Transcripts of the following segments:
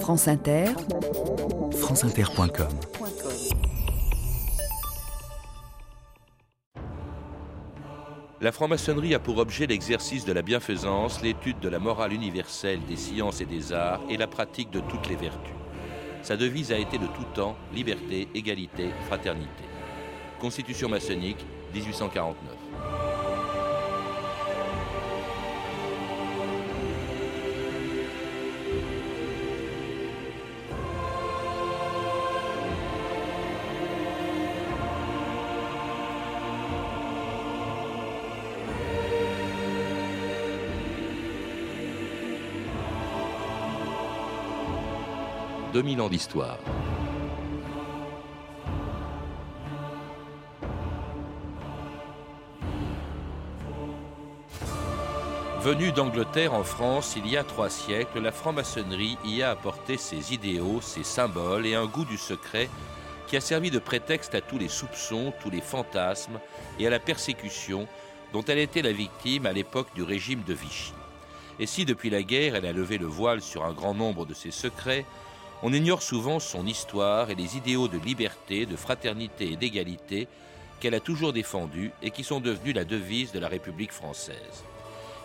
France Inter, franceinter.com La franc-maçonnerie a pour objet l'exercice de la bienfaisance, l'étude de la morale universelle des sciences et des arts et la pratique de toutes les vertus. Sa devise a été de tout temps liberté, égalité, fraternité. Constitution maçonnique 1849. 2000 ans d'histoire. Venue d'Angleterre en France il y a trois siècles, la franc-maçonnerie y a apporté ses idéaux, ses symboles et un goût du secret qui a servi de prétexte à tous les soupçons, tous les fantasmes et à la persécution dont elle était la victime à l'époque du régime de Vichy. Et si depuis la guerre elle a levé le voile sur un grand nombre de ses secrets, on ignore souvent son histoire et les idéaux de liberté, de fraternité et d'égalité qu'elle a toujours défendus et qui sont devenus la devise de la République française.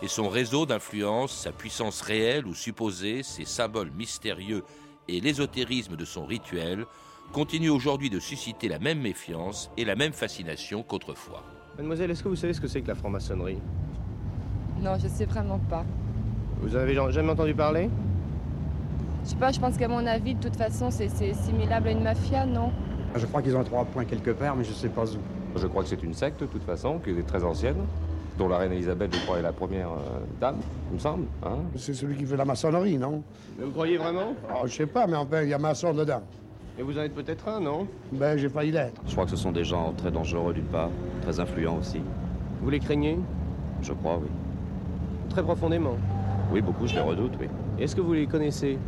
Et son réseau d'influence, sa puissance réelle ou supposée, ses symboles mystérieux et l'ésotérisme de son rituel continuent aujourd'hui de susciter la même méfiance et la même fascination qu'autrefois. Mademoiselle, est-ce que vous savez ce que c'est que la franc-maçonnerie? Non, je sais vraiment pas. Vous avez jamais entendu parler? Je sais pas, je pense qu'à mon avis, de toute façon, c'est similable à une mafia, non? Je crois qu'ils ont trois points quelque part, mais je sais pas où. Je crois que c'est une secte, de toute façon, qui est très ancienne, dont la reine Elisabeth, je crois, est la première euh, dame, il me semble. Hein? c'est celui qui fait la maçonnerie, non? Mais vous croyez vraiment? Oh, Je sais pas, mais enfin, il y a maçon dedans. Et vous en êtes peut-être un, non? Ben, j'ai failli l'être. Je crois que ce sont des gens très dangereux, d'une part, très influents aussi. Vous les craignez? Je crois, oui. Très profondément Oui, beaucoup, je les redoute, oui. Est-ce que vous les connaissez?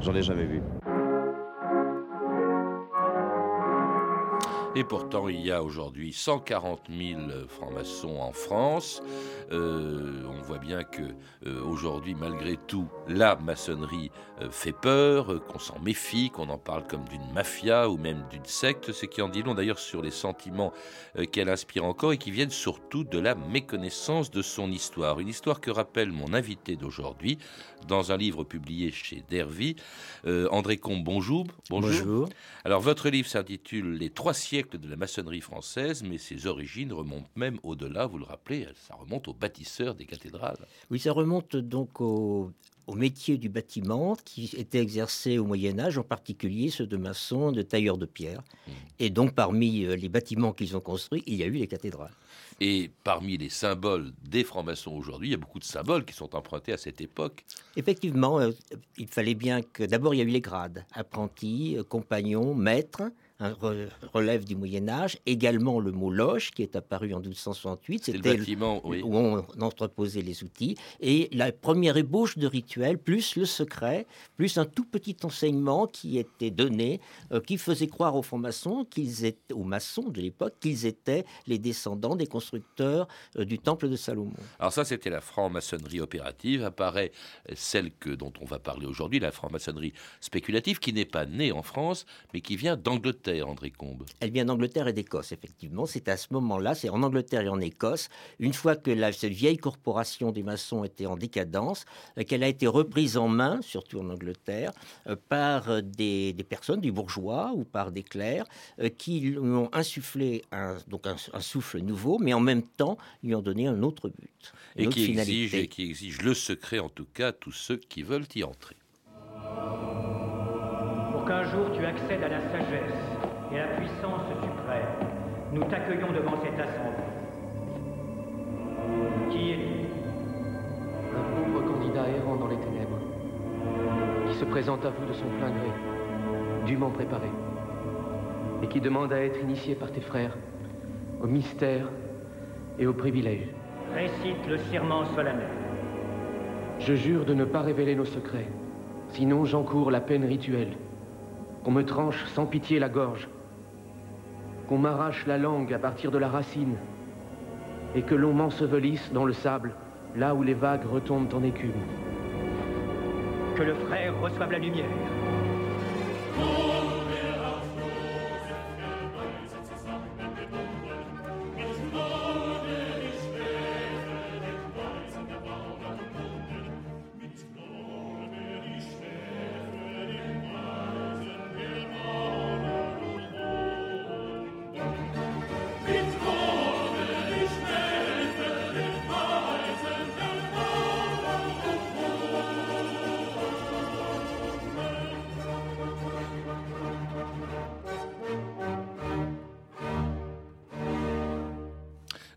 J'en ai jamais vu. Et pourtant, il y a aujourd'hui 140 000 francs-maçons en France. Euh, on voit bien que euh, aujourd'hui, malgré tout, la maçonnerie euh, fait peur, qu'on s'en méfie, qu'on en parle comme d'une mafia ou même d'une secte, ce qui en dit long d'ailleurs sur les sentiments qu'elle inspire encore et qui viennent surtout de la méconnaissance de son histoire. Une histoire que rappelle mon invité d'aujourd'hui dans un livre publié chez Dervy. André Combe, bonjour. bonjour. Alors, votre livre s'intitule Les trois siècles de la maçonnerie française, mais ses origines remontent même au-delà, vous le rappelez, ça remonte au bâtisseurs des cathédrales. Oui, ça remonte donc au, métier du bâtiment qui était exercé au Moyen Âge, en particulier ceux de maçons, de tailleurs de pierre. Hmm. Et donc parmi euh, les bâtiments qu'ils ont construits, il y a eu les cathédrales. Et parmi les symboles des francs-maçons aujourd'hui, il y a beaucoup de symboles qui sont empruntés à cette époque. Effectivement, euh, il fallait bien que d'abord il y a eu les grades, apprentis, euh, compagnons, maîtres un relève du Moyen Âge. Également le mot loge qui est apparu en 1268. C'était le bâtiment où on entreposait les outils. Et la première ébauche de rituel, plus le secret, plus un tout petit enseignement qui était donné, euh, qui faisait croire aux francs-maçons, qu'ils étaient, aux maçons de l'époque, qu'ils étaient les descendants des constructeurs euh, du temple de Salomon. Alors ça, c'était la franc-maçonnerie opérative. Apparaît celle que, dont on va parler aujourd'hui, la franc-maçonnerie spéculative, qui n'est pas née en France, mais qui vient d'Angleterre André Combe Elle vient d'Angleterre et d'Écosse, effectivement. C'est à ce moment-là, c'est en Angleterre et en Écosse, une fois que la, cette vieille corporation des maçons était en décadence, euh, qu'elle a été reprise en main, surtout en Angleterre, euh, par des, personnes, des bourgeois ou par des clercs, euh, qui lui ont insufflé un, donc un, souffle nouveau, mais en même temps lui ont donné un autre but. Et qui, exige, et qui exige le secret, en tout cas, tous ceux qui veulent y entrer. Pour qu'un jour tu accèdes à la sagesse, et la puissance suprême, nous t'accueillons devant cette assemblée. Qui es-tu Un pauvre candidat errant dans les ténèbres, qui se présente à vous de son plein gré, dûment préparé, et qui demande à être initié par tes frères au mystère et au privilège. Récite le serment solennel. Je jure de ne pas révéler nos secrets, sinon j'encours la peine rituelle, qu'on me tranche sans pitié la gorge, qu'on m'arrache la langue à partir de la racine et que l'on m'ensevelisse dans le sable, là où les vagues retombent en écume. Que le frère reçoive la lumière.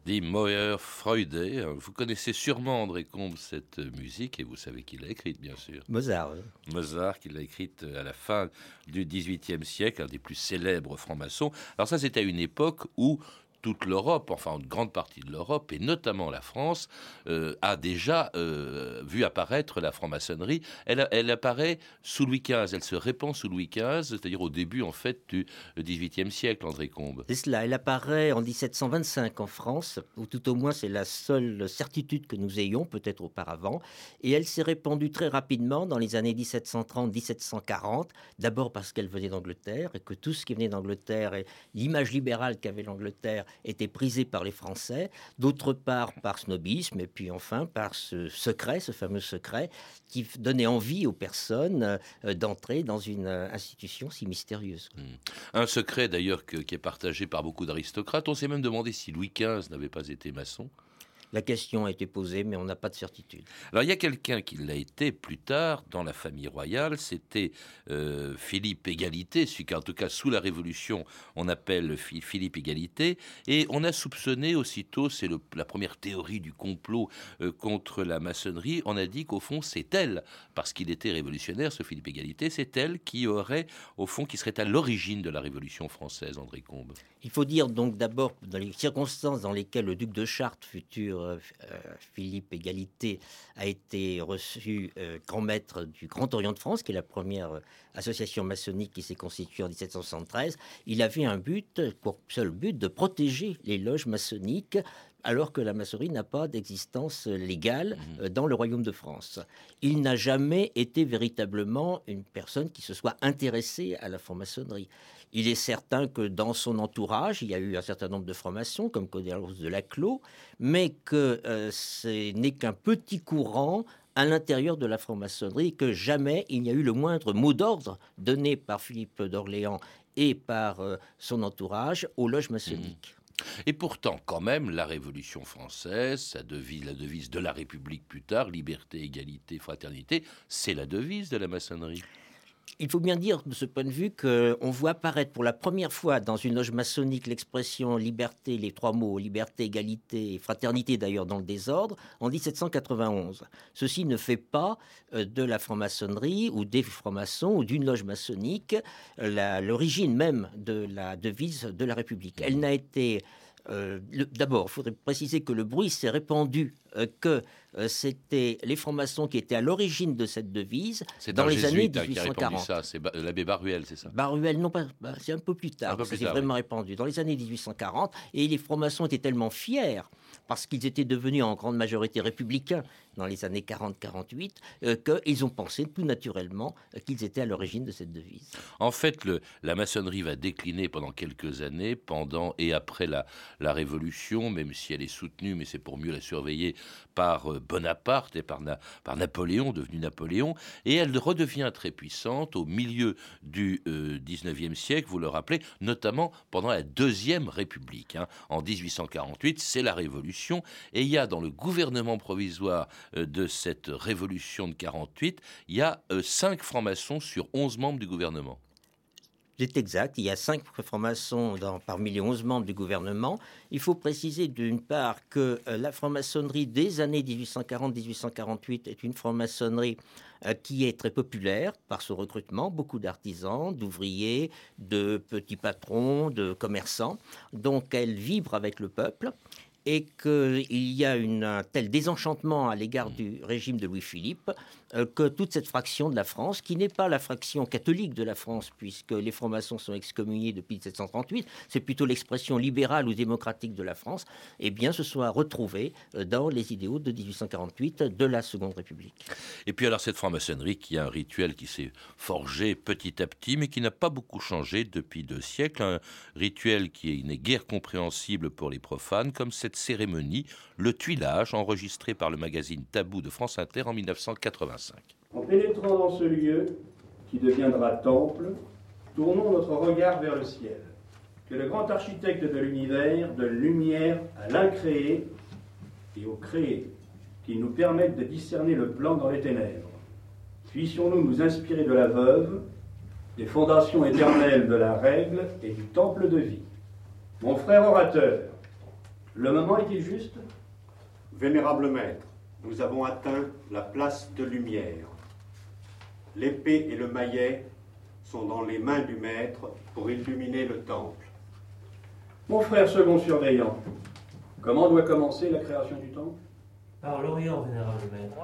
Dit Moyer Freude. Vous connaissez sûrement André Combe cette musique et vous savez qui l'a écrite, bien sûr. Mozart. Mozart, qui l'a écrite à la fin du XVIIIe siècle, un des plus célèbres francs-maçons. Alors ça, c'était à une époque où toute l'Europe, enfin une grande partie de l'Europe, et notamment la France, euh, a déjà euh, vu apparaître la franc-maçonnerie. Elle, apparaît sous Louis XV, elle se répand sous Louis XV, c'est-à-dire au début en fait du XVIIIe siècle, André Combe. C'est cela, elle apparaît en 1725 en France, ou tout au moins c'est la seule certitude que nous ayons, peut-être auparavant, et elle s'est répandue très rapidement dans les années 1730-1740, d'abord parce qu'elle venait d'Angleterre, et que tout ce qui venait d'Angleterre, et l'image libérale qu'avait l'Angleterre, était prisé par les Français, d'autre part par snobisme, et puis enfin par ce secret, ce fameux secret, qui donnait envie aux personnes euh, d'entrer dans une euh, institution si mystérieuse. Mmh. Un secret d'ailleurs qui est partagé par beaucoup d'aristocrates. On s'est même demandé si Louis XV n'avait pas été maçon. La question a été posée, mais on n'a pas de certitude. Alors il y a quelqu'un qui l'a été plus tard dans la famille royale, c'était euh, Philippe Égalité, celui qu'en tout cas sous la Révolution on appelle Philippe Égalité, et on a soupçonné aussitôt, c'est la première théorie du complot euh, contre la maçonnerie, on a dit qu'au fond c'est elle, parce qu'il était révolutionnaire, ce Philippe Égalité, c'est elle qui aurait, au fond, qui serait à l'origine de la Révolution française, André Combe. Il faut dire donc d'abord, dans les circonstances dans lesquelles le duc de Chartres, futur euh, Philippe Égalité, a été reçu euh, grand maître du Grand Orient de France, qui est la première euh, association maçonnique qui s'est constituée en 1773, il avait un but, pour seul but, de protéger les loges maçonniques alors que la maçonnerie n'a pas d'existence légale mmh. dans le royaume de France. Il n'a jamais été véritablement une personne qui se soit intéressée à la franc-maçonnerie. Il est certain que dans son entourage, il y a eu un certain nombre de formations, comme Codéros de Laclos, mais que euh, ce n'est qu'un petit courant à l'intérieur de la franc-maçonnerie, que jamais il n'y a eu le moindre mot d'ordre donné par Philippe d'Orléans et par euh, son entourage aux loges maçonniques. Mmh. Et pourtant, quand même, la Révolution française, sa devise, la devise de la République plus tard, liberté, égalité, fraternité, c'est la devise de la maçonnerie il faut bien dire de ce point de vue qu'on voit apparaître pour la première fois dans une loge maçonnique l'expression liberté, les trois mots liberté, égalité et fraternité d'ailleurs dans le désordre en 1791. Ceci ne fait pas euh, de la franc-maçonnerie ou des francs-maçons ou d'une loge maçonnique l'origine même de la devise de la République. Elle n'a été euh, D'abord, il faudrait préciser que le bruit s'est répandu euh, que euh, c'était les francs-maçons qui étaient à l'origine de cette devise dans les années 1840. Hein, c'est l'abbé Baruel, c'est ça Baruel, non pas, bah, c'est un peu plus tard. C'est vraiment répandu dans les années 1840. Et les francs-maçons étaient tellement fiers parce qu'ils étaient devenus en grande majorité républicains dans les années 40-48, euh, qu'ils ont pensé tout naturellement euh, qu'ils étaient à l'origine de cette devise. En fait, la maçonnerie va décliner pendant quelques années, pendant et après la, Révolution, même si elle est soutenue, mais c'est pour mieux la surveiller par euh, Bonaparte et par, Napoléon, devenu Napoléon, et elle redevient très puissante au milieu du XIXe 19e siècle, vous le rappelez, notamment pendant la Deuxième République. Hein. En 1848, c'est la Révolution et il y a dans le gouvernement provisoire euh, de cette révolution de 48, il y a 5 euh, francs-maçons sur 11 membres du gouvernement. C'est exact, il y a cinq francs-maçons parmi les 11 membres du gouvernement. Il faut préciser d'une part que euh, la franc-maçonnerie des années 1840-1848 est une franc-maçonnerie qui est très populaire par son recrutement, beaucoup d'artisans, d'ouvriers, de petits patrons, de commerçants. Donc elle vibre avec le peuple. Et qu'il y a une, un tel désenchantement à l'égard du régime de Louis-Philippe que toute cette fraction de la France, qui n'est pas la fraction catholique de la France, puisque les francs-maçons sont excommuniés depuis 1738, c'est plutôt l'expression libérale ou démocratique de la France, eh bien, se soit retrouvée euh, dans les idéaux de 1848 de la Seconde République. Et puis alors cette franc-maçonnerie qui a un rituel qui s'est forgé petit à petit, mais qui n'a pas beaucoup changé depuis deux siècles, un rituel qui n'est guère compréhensible pour les profanes, comme cette cérémonie, le tuilage, enregistré par le magazine Tabou de France Inter en 1985. En pénétrant dans ce lieu, qui deviendra temple, tournons notre regard vers le ciel. Que le grand architecte de l'univers donne lumière à l'incréé et au créé, qu'il nous permette de discerner le plan dans les ténèbres. Puissions-nous nous inspirer de la veuve, des fondations éternelles de la règle et du temple de vie. Mon frère orateur, le moment est-il juste? Vénérable maître, nous avons atteint la place de lumière. L'épée et le maillet sont dans les mains du maître pour illuminer le temple. Mon frère second surveillant, comment doit commencer la création du temple? Par l'Orient, vénérable maître.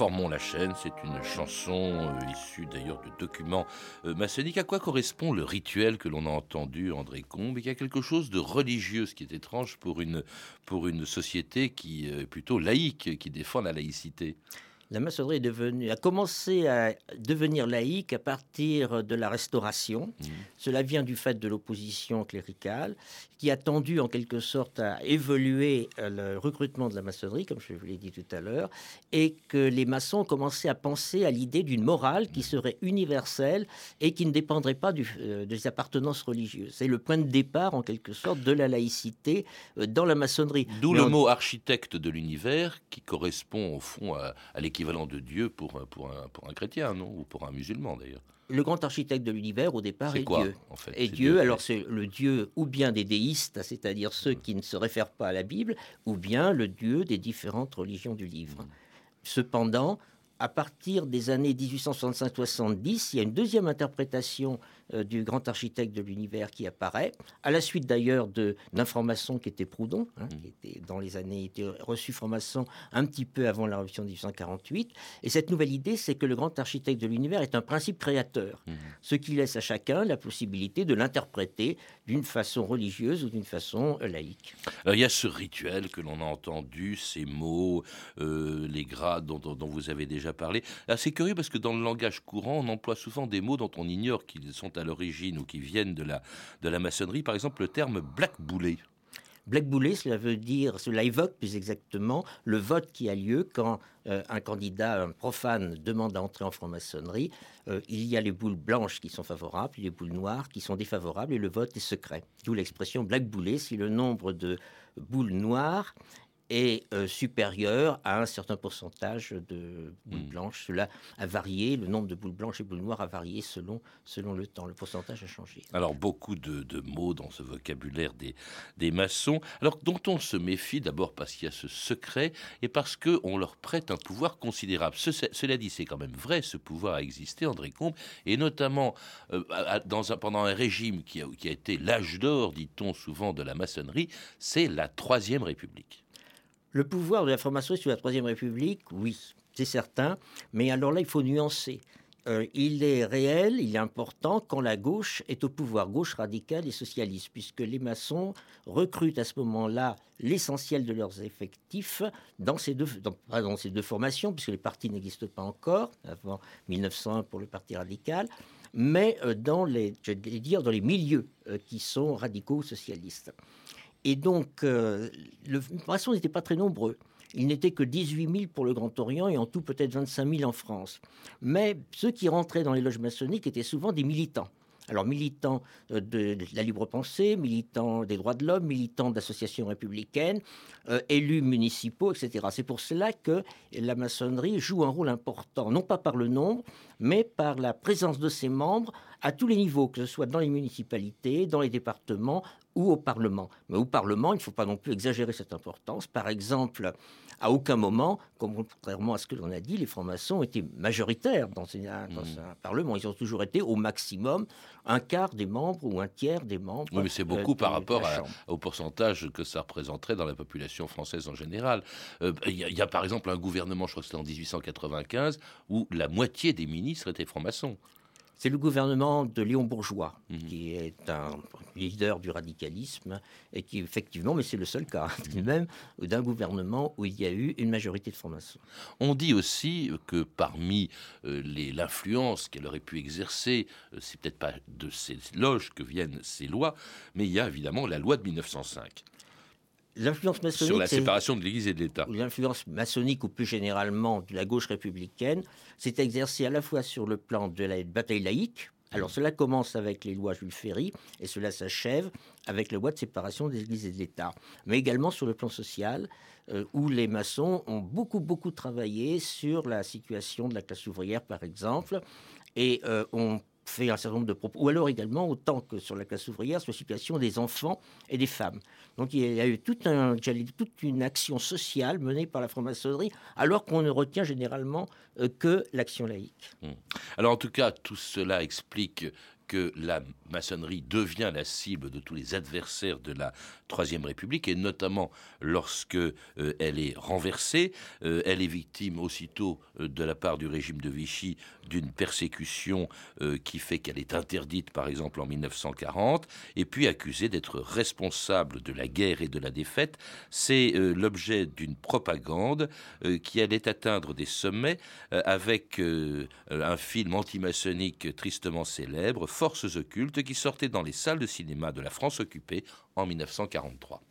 Formons la chaîne, c'est une chanson euh, issue d'ailleurs de documents euh, maçonniques. À quoi correspond le rituel que l'on a entendu, André Combe Il y a quelque chose de religieux, ce qui est étrange pour une, pour une société qui est plutôt laïque, qui défend la laïcité. La maçonnerie est devenue, a commencé à devenir laïque à partir de la Restauration. Cela vient du fait de l'opposition cléricale qui a tendu en quelque sorte à évoluer euh, le recrutement de la maçonnerie, comme je vous l'ai dit tout à l'heure, et que les maçons ont commencé à penser à l'idée d'une morale qui serait universelle et qui ne dépendrait pas du, euh, des appartenances religieuses. C'est le point de départ en quelque sorte de la laïcité euh, dans la maçonnerie. D'où le on- mot architecte de l'univers qui correspond au fond à, à l'équivalent de Dieu pour, un- pour, un, pour un chrétien, non? Ou pour un musulman d'ailleurs. le grand architecte de l'univers au départ est quoi, Dieu. en fait? Et Dieu, Dieu, alors c'est le Dieu ou bien des déistes, c'est-à-dire ceux qui ne se réfèrent pas à la Bible, ou bien le Dieu des différentes religions du livre. Cependant, à partir des années 1865-70, il y a une deuxième interprétation du grand architecte de l'univers qui apparaît, à la suite d'ailleurs d'un franc-maçon qui était Proudhon, hein, qui était dans les années était reçu franc-maçon un petit peu avant la révolution de 1848. Et cette nouvelle idée, c'est que le grand architecte de l'univers est un principe créateur, ce qui laisse à chacun la possibilité de l'interpréter d'une façon religieuse ou d'une façon euh, laïque. Alors il y a ce rituel que l'on a entendu, ces mots, euh, les grades dont, dont- vous avez déjà parlé. C'est curieux parce que dans le langage courant, on emploie souvent des mots dont on ignore qu'ils sont à l'origine ou qui viennent de la, de la maçonnerie. Par exemple, le terme black boulet. Black boulet, cela veut dire, cela évoque plus exactement le vote qui a lieu quand euh, un candidat un profane demande à entrer en franc-maçonnerie. Euh, il y a les boules blanches qui sont favorables, les boules noires qui sont défavorables, et le vote est secret. D'où l'expression black boulet, si le nombre de boules noires est euh, supérieur à un certain pourcentage de boules blanches. Cela a varié, le nombre de boules blanches et boules noires a varié selon, selon le temps. Le pourcentage a changé. Alors beaucoup de, de mots dans ce vocabulaire des, des maçons, alors dont on se méfie d'abord parce qu'il y a ce secret et parce qu'on leur prête un pouvoir considérable. Ce- cela dit, c'est quand même vrai, ce pouvoir a existé, André Combe, et notamment euh, dans un- pendant un régime qui a, qui a été l'âge d'or, dit-on souvent, de la maçonnerie, c'est la Troisième République. Le pouvoir de la franc-maçonnerie sous la Troisième République, oui, c'est certain. Mais alors là, il faut nuancer. Euh, il est réel, il est important quand la gauche est au pouvoir, gauche radicale et socialiste, puisque les maçons recrutent à ce moment-là l'essentiel de leurs effectifs dans ces deux, dans, ces deux formations, puisque les partis n'existent pas encore, avant 1901 pour le Parti radical, mais euh, dans les, je vais dire, dans les milieux euh, qui sont radicaux socialistes. Et donc, euh, le maçons n'étaient pas très nombreux. Il n'était que 18 000 pour le Grand Orient et en tout peut-être 25 000 en France. Mais ceux qui rentraient dans les loges maçonniques étaient souvent des militants. Alors militants euh, de, de la libre pensée, militants des droits de l'homme, militants d'associations républicaines, euh, élus municipaux, etc. C'est pour cela que la maçonnerie joue un rôle important, non pas par le nombre, mais par la présence de ses membres à tous les niveaux, que ce soit dans les municipalités, dans les départements ou au Parlement. Mais au Parlement, il ne faut pas non plus exagérer cette importance. Par exemple, à aucun moment, contrairement à ce que l'on a dit, les francs-maçons étaient majoritaires dans, un Parlement. Ils ont toujours été au maximum un quart des membres ou un tiers des membres. Oui, mais c'est euh, beaucoup par de rapport à- au pourcentage que ça représenterait dans la population française en général. Euh, Il y, y a par exemple un gouvernement, je crois que c'était en 1895, où la moitié des ministres étaient francs-maçons. C'est le gouvernement de Léon Bourgeois, qui est un leader du radicalisme, et qui effectivement, mais c'est le seul cas tout de même, d'un gouvernement où il y a eu une majorité de francs-maçons. On dit aussi que parmi euh, les- l'influence qu'elle aurait pu exercer, euh, c'est peut-être pas de ces loges que viennent ces lois, mais il y a évidemment la loi de 1905 L'influence maçonnique. sur la séparation de l'Église et de l'État. l'influence maçonnique ou plus généralement de la gauche républicaine s'est exercée à la fois sur le plan de la bataille laïque. Alors cela commence avec les lois Jules Ferry et cela s'achève avec la loi de séparation des églises et de l'État. Mais également sur le plan social euh, où les maçons ont beaucoup beaucoup travaillé sur la situation de la classe ouvrière par exemple et euh, ont fait un certain nombre de propos, ou alors également, autant que sur la classe ouvrière, sur la situation des enfants et des femmes. Donc il y a eu tout un, toute une action sociale menée par la franc-maçonnerie, alors qu'on ne retient généralement euh, que l'action laïque. Hmm. Alors en tout cas, tout cela explique que la maçonnerie devient la cible de tous les adversaires de la Troisième République, et notamment lorsque euh, elle est renversée, Euh, elle est victime aussitôt euh, de la part du régime de Vichy d'une persécution qui fait qu'elle est interdite, par exemple en 1940, et puis accusée d'être responsable de la guerre et de la défaite. C'est l'objet d'une propagande qui allait atteindre des sommets avec un film antimaçonnique tristement célèbre, Forces occultes, qui sortait dans les salles de cinéma de la France occupée en 1943.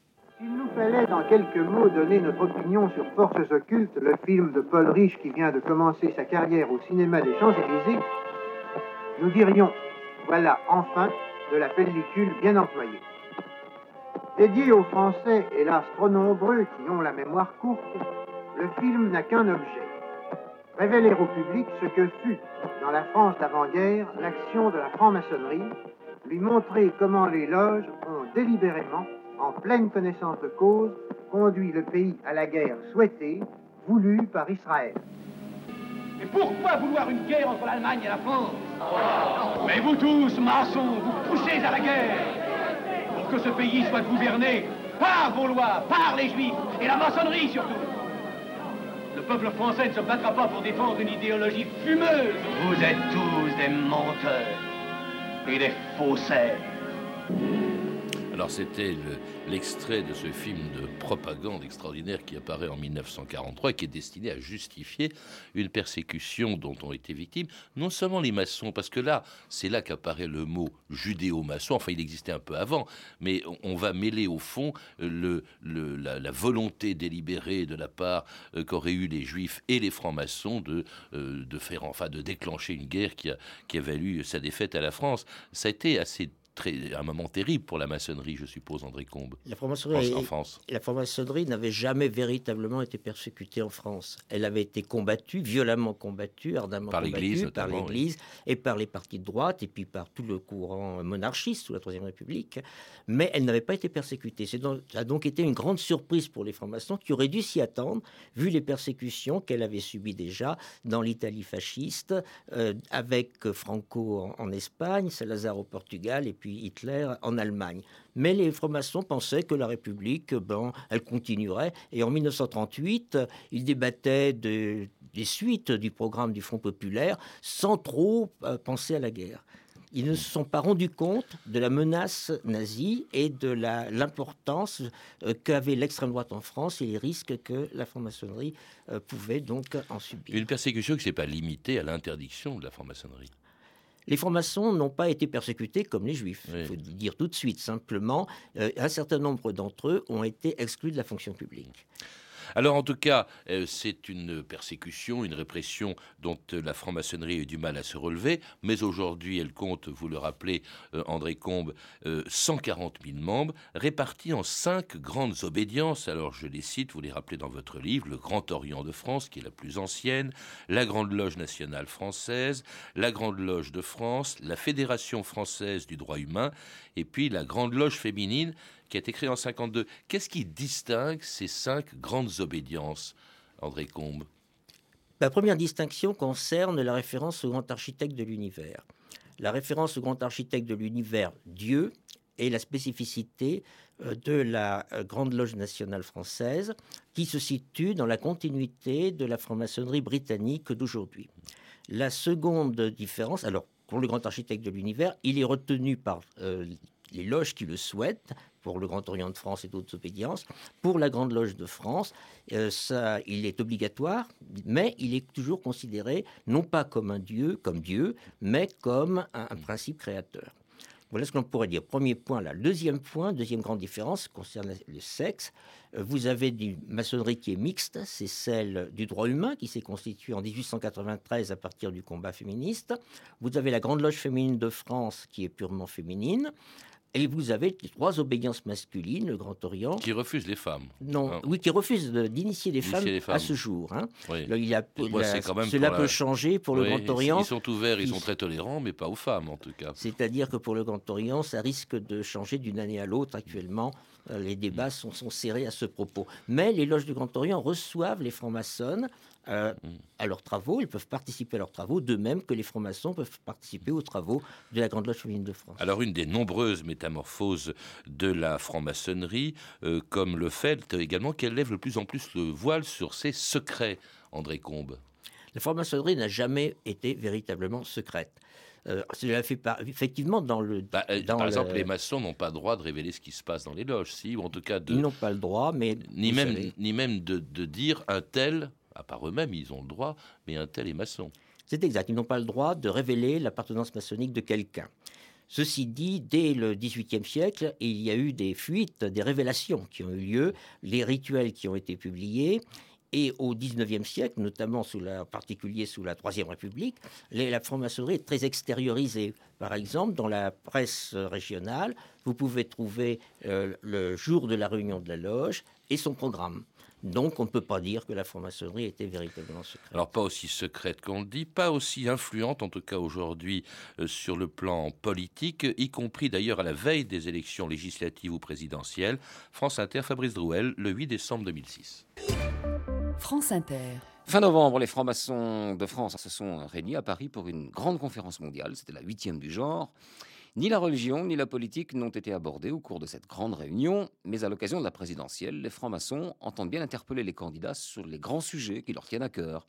Il nous fallait dans quelques mots donner notre opinion sur Forces occultes, le film de Paul Rich qui vient de commencer sa carrière au cinéma des Champs-Élysées. Nous dirions, voilà enfin de la pellicule bien employée. Dédié aux Français, hélas trop nombreux qui ont la mémoire courte, le film n'a qu'un objet. Révéler au public ce que fut, dans la France d'avant-guerre, l'action de la franc-maçonnerie, lui montrer comment les loges ont délibérément, en pleine connaissance de cause, conduit le pays à la guerre souhaitée, voulue par Israël. Mais pourquoi vouloir une guerre entre l'Allemagne et la France? Mais vous tous, maçons, vous poussez à la guerre pour que ce pays soit gouverné par vos lois, par les juifs et la maçonnerie surtout. Le peuple français ne se battra pas pour défendre une idéologie fumeuse. Vous êtes tous des menteurs et des faussaires. Alors c'était le- l'extrait de ce film de propagande extraordinaire qui apparaît en 1943 et qui est destiné à justifier une persécution dont ont été victimes non seulement les maçons, parce que là, c'est là qu'apparaît le mot judéo-maçon, enfin il existait un peu avant, mais on, va mêler au fond la, volonté délibérée de la part euh, qu'auraient eu les juifs et les francs-maçons de, euh, de faire, enfin de déclencher une guerre qui a, qui a valu sa défaite à la France. Ça a été assez très, un moment terrible pour la maçonnerie, je suppose, André Combe. La franc-maçonnerie, En- France. la franc-maçonnerie n'avait jamais véritablement été persécutée en France. Elle avait été combattue, violemment combattue, ardemment Par combattue l'Église, par l'Église et par les partis de droite et puis par tout le courant monarchiste sous la Troisième République. Mais elle n'avait pas été persécutée. C'est donc- ça a donc été une grande surprise pour les francs-maçons qui auraient dû s'y attendre, vu les persécutions qu'elle avait subies déjà dans l'Italie fasciste, euh, avec Franco en, en Espagne, Salazar au Portugal et puis Hitler en Allemagne. Mais les francs-maçons pensaient que la République, ben, elle continuerait. Et en 1938, euh, ils débattaient de- des suites du programme du Front populaire sans trop euh, penser à la guerre. Ils ne se sont pas rendus compte de la menace nazie et de l'importance euh, qu'avait l'extrême droite en France et les risques que la franc-maçonnerie euh, pouvait donc en subir. Une persécution qui ne s'est pas limitée à l'interdiction de la franc-maçonnerie. Les francs-maçons n'ont pas été persécutés comme les juifs. Il faut dire tout de suite. Simplement, euh, un certain nombre d'entre eux ont été exclus de la fonction publique. Alors en tout cas, euh, c'est une persécution, une répression dont euh, la franc-maçonnerie a eu du mal à se relever, mais aujourd'hui elle compte, vous le rappelez, euh, André Combe, 140 000 membres, répartis en cinq grandes obédiences. Alors je les cite, vous les rappelez dans votre livre, le Grand Orient de France, qui est la plus ancienne, la Grande Loge nationale française, la Grande Loge de France, la Fédération française du droit humain, et puis la Grande Loge féminine, qui a été en 52. Qu'est-ce qui distingue ces cinq grandes obédiences, André Combe La première distinction concerne la référence au grand architecte de l'univers. La référence au grand architecte de l'univers, Dieu, est la spécificité euh, de la euh, Grande Loge nationale française, qui se situe dans la continuité de la franc-maçonnerie britannique d'aujourd'hui. La seconde différence, alors pour le grand architecte de l'univers, il est retenu par euh, les loges qui le souhaitent, pour le Grand Orient de France et d'autres obédiences. Pour la Grande Loge de France, euh, ça, il est obligatoire, mais il est toujours considéré non pas comme un dieu, comme Dieu, mais comme un, principe créateur. Voilà ce qu'on pourrait dire. Premier point là. Deuxième point, deuxième grande différence concerne le sexe. Euh, vous avez une maçonnerie qui est mixte, c'est celle du droit humain qui s'est constituée en 1893 à partir du combat féministe. Vous avez la Grande Loge féminine de France qui est purement féminine. Et vous avez trois obédiences masculines, le Grand Orient. Qui refuse les femmes. Non, hein. oui, qui refuse d'initier les, femmes à ce jour. Hein. il y a, cela peut changer pour le Grand Orient. Ils sont ouverts, ils sont très tolérants, mais pas aux femmes en tout cas. C'est-à-dire que pour le Grand Orient, ça risque de changer d'une année à l'autre actuellement. Euh, les débats sont, sont, serrés à ce propos. Mais les loges du Grand Orient reçoivent les francs-maçons euh, à leurs travaux, ils peuvent participer à leurs travaux, de même que les francs-maçons peuvent participer aux travaux de la Grande Loge féminine de France. Alors une des nombreuses métamorphoses de la franc-maçonnerie, euh, comme le fait également qu'elle lève de plus en plus le voile sur ses secrets, André Combe. La franc-maçonnerie n'a jamais été véritablement secrète. Euh, cela fait effectivement dans le. Bah, par exemple, les maçons n'ont pas le droit de révéler ce qui se passe dans les loges, si, ou en tout cas de. Ils n'ont pas le droit, mais. Ni même, ni même de, de, dire un tel à part eux-mêmes, ils ont le droit, mais un tel est maçon. C'est exact, ils n'ont pas le droit de révéler l'appartenance maçonnique de quelqu'un. Ceci dit, dès le XVIIIe siècle, il y a eu des fuites, des révélations qui ont eu lieu, les rituels qui ont été publiés, et au XIXe siècle, notamment en particulier sous la Troisième République, la franc-maçonnerie est très extériorisée. Par exemple, dans la presse régionale, vous pouvez trouver euh, le jour de la réunion de la loge et son programme. Donc on ne peut pas dire que la franc-maçonnerie était véritablement secrète. Alors pas aussi secrète qu'on le dit, pas aussi influente en tout cas aujourd'hui euh, sur le plan politique, y compris d'ailleurs à la veille des élections législatives ou présidentielles. France Inter, Fabrice Drouel, le 8 décembre 2006. France Inter. Fin novembre, les francs-maçons de France se sont réunis à Paris pour une grande conférence mondiale. C'était la huitième du genre. Ni la religion ni la politique n'ont été abordées au cours de cette grande réunion, mais à l'occasion de la présidentielle, les francs-maçons entendent bien interpeller les candidats sur les grands sujets qui leur tiennent à cœur.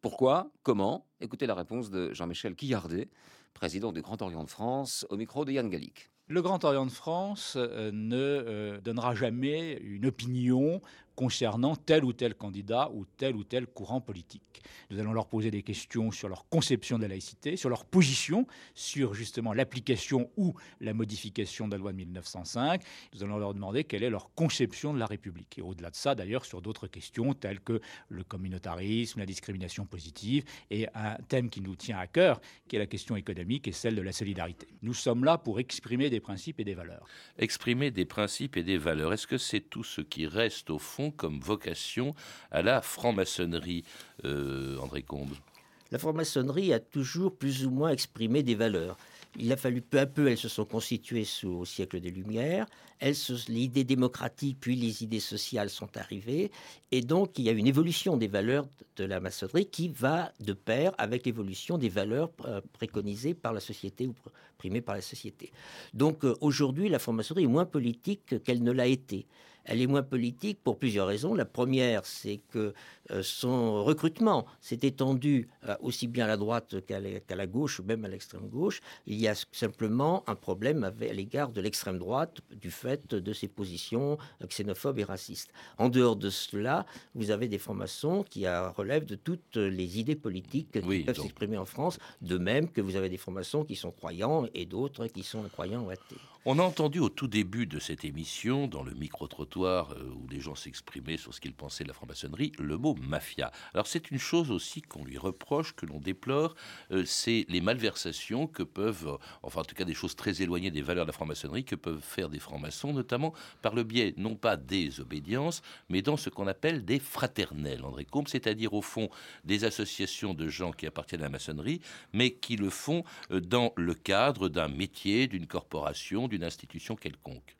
Pourquoi? Comment? Écoutez la réponse de Jean-Michel Quillardet, président du Grand Orient de France, au micro de Yann Gallic. Le Grand Orient de France euh, ne euh, donnera jamais une opinion concernant tel ou tel candidat ou tel ou tel courant politique. Nous allons leur poser des questions sur leur conception de la laïcité, sur leur position sur justement l'application ou la modification de la loi de 1905. Nous allons leur demander quelle est leur conception de la République. Et au-delà de ça, d'ailleurs, sur d'autres questions telles que le communautarisme, la discrimination positive et un thème qui nous tient à cœur, qui est la question économique et celle de la solidarité. Nous sommes là pour exprimer des principes et des valeurs. Exprimer des principes et des valeurs, est-ce que c'est tout ce qui reste au fond comme vocation à la franc-maçonnerie, euh, André Combe La franc-maçonnerie a toujours plus ou moins exprimé des valeurs. Il a fallu peu à peu, elles se sont constituées sous, au siècle des Lumières. L'idée démocratique puis les idées sociales sont arrivées. Et donc, il y a une évolution des valeurs de la maçonnerie qui va de pair avec l'évolution des valeurs euh, préconisées par la société ou primées par la société. Donc, euh, aujourd'hui, la franc-maçonnerie est moins politique qu'elle ne l'a été. Elle est moins politique pour plusieurs raisons. La première, c'est que euh, son recrutement s'est étendu euh, aussi bien à la droite qu'à la, qu'à la gauche, ou même à l'extrême gauche. Il y a simplement un problème avec- à l'égard de l'extrême droite du fait de ses positions euh, xénophobes et racistes. En dehors de cela, vous avez des francs-maçons qui relèvent de toutes les idées politiques qui Oui, peuvent s'exprimer en France, de même que vous avez des francs-maçons qui sont croyants et d'autres qui sont incroyants ou athées. On a entendu au tout début de cette émission, dans le micro-trottoir euh, où les gens s'exprimaient sur ce qu'ils pensaient de la franc-maçonnerie, le mot mafia. Alors c'est une chose aussi qu'on lui reproche, que l'on déplore, euh, c'est les malversations que peuvent, euh, enfin en tout cas des choses très éloignées des valeurs de la franc-maçonnerie, que peuvent faire des francs-maçons, notamment par le biais non pas des obédiences, mais dans ce qu'on appelle des fraternels, André Combe, c'est-à-dire au fond des associations de gens qui appartiennent à la maçonnerie, mais qui le font dans le cadre d'un métier, d'une corporation, d'une institution quelconque.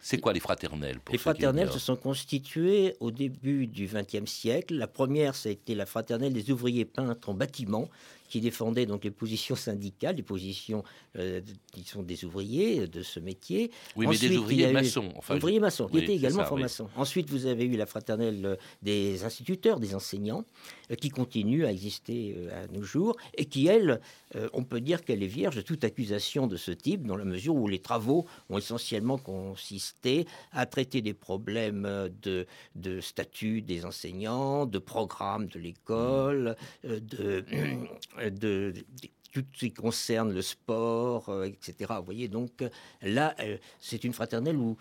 C'est quoi les fraternels pour Les fraternelles se sont constituées au début du XXe siècle. La première, ça a été la fraternelle des ouvriers peintres en bâtiment, qui défendait donc les positions syndicales, les positions euh, qui sont des ouvriers de ce métier. Oui, mais des ouvriers eu- maçons, enfin, ouvriers maçons, qui oui, étaient également ça, oui. francs-maçons. Ensuite, vous avez eu la fraternelle euh, des instituteurs, des enseignants, euh, qui continue à exister euh, à nos jours, et qui, elle, euh, on peut dire qu'elle est vierge de toute accusation de ce type, dans la mesure où les travaux ont essentiellement consisté à traiter des problèmes euh, de, de statut des enseignants, de programme de l'école, euh, de, de, de- tout ce qui concerne le sport, euh, etc. Vous voyez, donc euh, là, euh, c'est une fraternelle où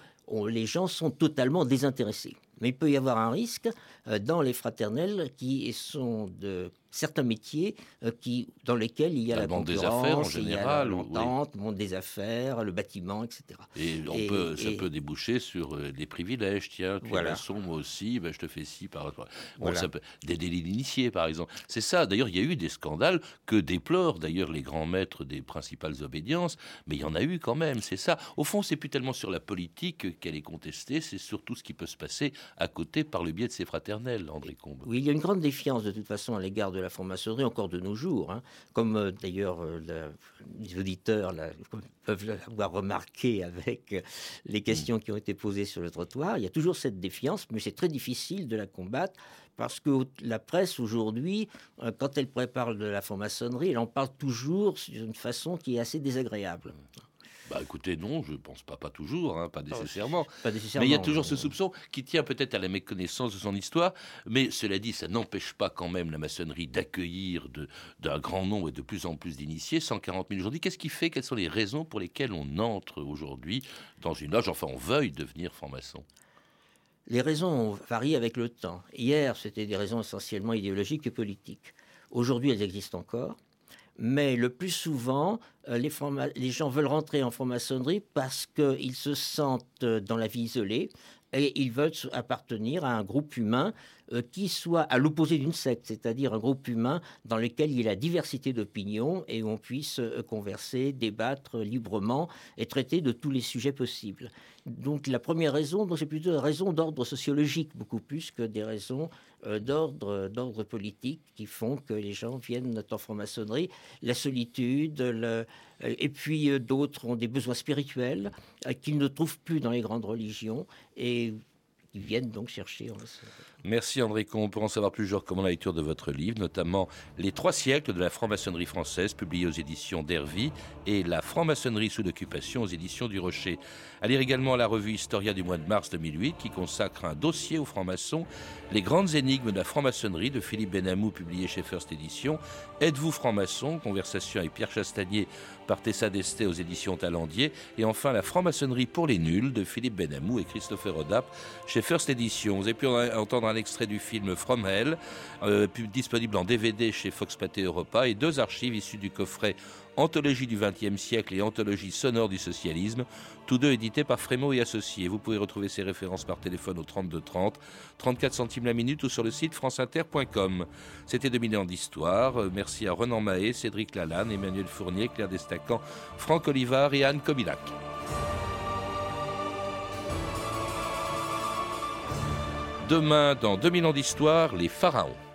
les gens sont totalement désintéressés. Mais il peut y avoir un risque euh, dans les fraternelles qui sont de certains métiers euh, qui, dans lesquels il y a la monde des affaires, en général, l'entente, monde des affaires, le bâtiment, etc. Et, on Et- peut, ça et- peut déboucher sur euh, des privilèges. Tiens, tu Voilà. maçon, moi aussi, ben, je te fais ci par bon, Voilà. ça peut- Des délits d'initiés, par exemple. C'est ça. D'ailleurs, il y a eu des scandales que déplorent d'ailleurs les grands maîtres des principales obédiences, mais il y en a eu quand même. C'est ça. Au fond, c'est plus tellement sur la politique qu'elle est contestée, c'est surtout ce qui peut se passer à côté par le biais de ses fraternels, André Combe. Oui, il y a une grande défiance de toute façon à l'égard de la franc-maçonnerie encore de nos jours, hein. comme euh, d'ailleurs euh, la- les auditeurs peuvent l'avoir remarqué avec euh, les questions qui ont été posées sur le trottoir. Il y a toujours cette défiance, mais c'est très difficile de la combattre parce que la presse aujourd'hui, quand elle prépare de la franc-maçonnerie, elle en parle toujours d'une façon qui est assez désagréable. Bah écoutez, non, je pense pas, pas toujours, hein, pas nécessairement. Pas nécessairement, Mais il y a toujours ce soupçon qui tient peut-être à la méconnaissance de son histoire, mais cela dit, ça n'empêche pas quand même la maçonnerie d'accueillir d'un grand nombre et de plus en plus d'initiés, 140 000 aujourd'hui. Qu'est-ce qui fait Quelles sont les raisons pour lesquelles on entre aujourd'hui dans une loge, enfin on veuille devenir franc-maçon? Les raisons varient avec le temps. Hier, c'était des raisons essentiellement idéologiques et politiques. Aujourd'hui, elles existent encore. Mais le plus souvent, euh, les, gens veulent rentrer en franc-maçonnerie parce qu'ils se sentent euh, dans la vie isolée et ils veulent appartenir à un groupe humain euh, qui soit à l'opposé d'une secte, c'est-à-dire un groupe humain dans lequel il y a la diversité d'opinions et où on puisse converser, débattre librement et traiter de tous les sujets possibles. Donc la première raison, c'est plutôt une raison d'ordre sociologique, beaucoup plus que des raisons d'ordre d'ordre politique qui font que les gens viennent en franc-maçonnerie. La solitude, euh, et puis euh, d'autres ont des besoins spirituels euh, qu'ils ne trouvent plus dans les grandes religions et qui viennent donc chercher en maçonnerie. Merci André Combe. Pour en savoir plus, je recommande la lecture de votre livre, notamment Les trois siècles de la franc-maçonnerie française, publié aux éditions d'Hervy, et La franc-maçonnerie sous l'occupation aux éditions du Rocher. À lire également la revue Historia du mois de mars 2008, qui consacre un dossier aux francs-maçons, Les grandes énigmes de la franc-maçonnerie de Philippe Benamou, publié chez First Edition. Êtes-vous franc-maçon? Conversation avec Pierre Chastanier par Tessa Desté aux éditions Talendier. Et enfin, La franc-maçonnerie pour les nuls de Philippe Benamou et Christopher Odap chez First Edition. Vous avez pu en- entendre un extrait du film From Hell, euh, disponible en DVD chez Fox Pathé Europa, et deux archives issues du coffret Anthologie du XXe siècle et Anthologie sonore du socialisme, tous deux édités par Frémo et Associés. Vous pouvez retrouver ces références par téléphone au 32 30, 34 centimes la minute ou sur le site franceinter.com. C'était 2000 ans d'histoire. Euh, Merci à Renan Mahé, Cédric Lalanne, Emmanuel Fournier, Claire Destacan, Franck Olivard et Anne Kobilac. Demain, dans 2000 ans d'histoire, les pharaons.